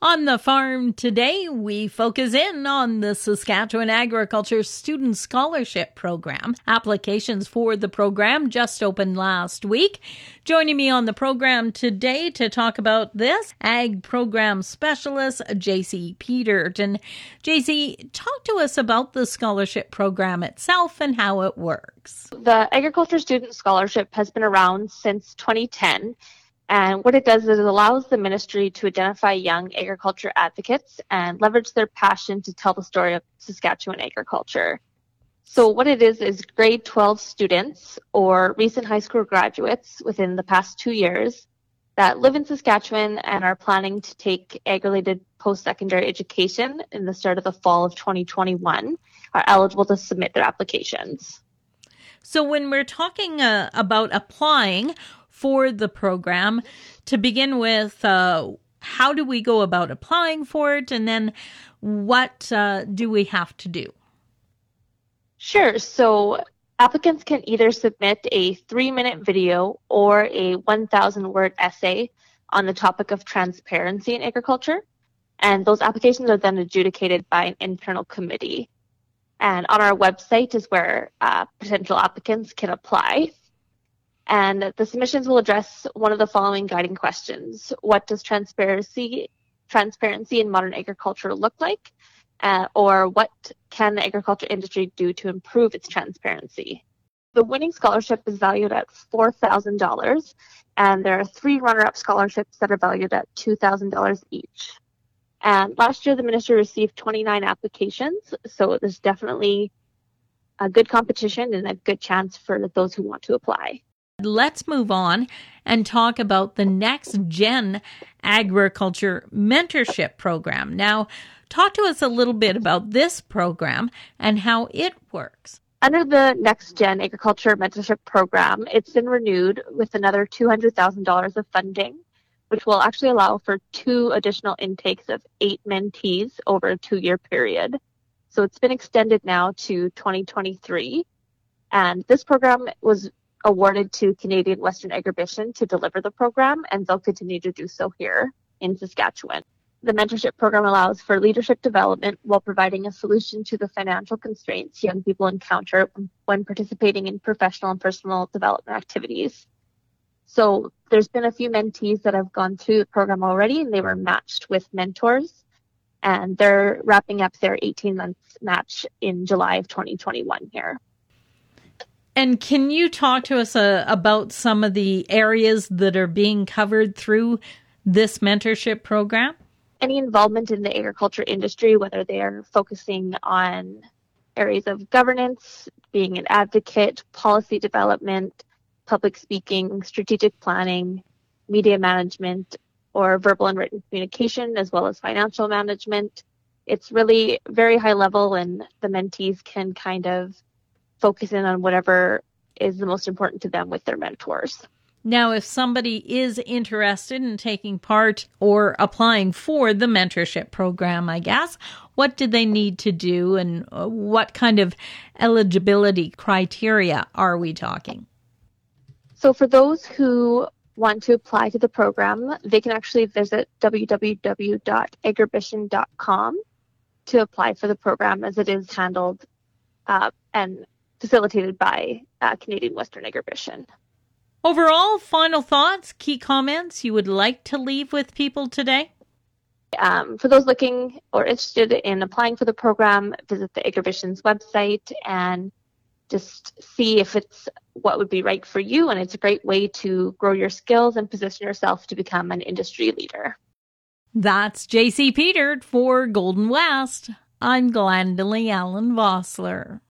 On the farm today, we focus in on the Saskatchewan Agriculture Student Scholarship Program. Applications for the program just opened last week. Joining me on the program today to talk about this, Ag Program Specialist JC Peterton. JC, talk to us about the scholarship program itself and how it works. The Agriculture Student Scholarship has been around since 2010 and what it does is it allows the ministry to identify young agriculture advocates and leverage their passion to tell the story of Saskatchewan agriculture. So what it is is grade 12 students or recent high school graduates within the past two years that live in Saskatchewan and are planning to take ag-related post-secondary education in the start of the fall of 2021 are eligible to submit their applications. So when we're talking uh, about applying, for the program. To begin with, uh, how do we go about applying for it? And then what uh, do we have to do? Sure. So applicants can either submit a three minute video or a 1,000 word essay on the topic of transparency in agriculture. And those applications are then adjudicated by an internal committee. And on our website is where uh, potential applicants can apply. And the submissions will address one of the following guiding questions. What does transparency, transparency in modern agriculture look like? Uh, or what can the agriculture industry do to improve its transparency? The winning scholarship is valued at $4,000, and there are three runner-up scholarships that are valued at $2,000 each. And last year, the ministry received 29 applications, so there's definitely a good competition and a good chance for those who want to apply. Let's move on and talk about the next gen agriculture mentorship program. Now, talk to us a little bit about this program and how it works. Under the Next Gen Agriculture Mentorship Program, it's been renewed with another $200,000 of funding, which will actually allow for two additional intakes of eight mentees over a two year period. So it's been extended now to 2023. And this program was awarded to Canadian Western Agribition to deliver the program, and they'll continue to do so here in Saskatchewan. The mentorship program allows for leadership development while providing a solution to the financial constraints young people encounter when participating in professional and personal development activities. So there's been a few mentees that have gone through the program already and they were matched with mentors and they're wrapping up their 18 months match in July of 2021 here. And can you talk to us uh, about some of the areas that are being covered through this mentorship program? Any involvement in the agriculture industry, whether they are focusing on areas of governance, being an advocate, policy development, public speaking, strategic planning, media management, or verbal and written communication, as well as financial management. It's really very high level, and the mentees can kind of focus in on whatever is the most important to them with their mentors. Now, if somebody is interested in taking part or applying for the mentorship program, I guess, what do they need to do and uh, what kind of eligibility criteria are we talking? So, for those who want to apply to the program, they can actually visit www.agribition.com to apply for the program as it is handled uh, and facilitated by uh, Canadian Western Agribition. Overall, final thoughts, key comments you would like to leave with people today? Um, for those looking or interested in applying for the program, visit the Agribition's website and just see if it's what would be right for you. And it's a great way to grow your skills and position yourself to become an industry leader. That's JC Peter for Golden West. I'm Glendalee Allen Vossler.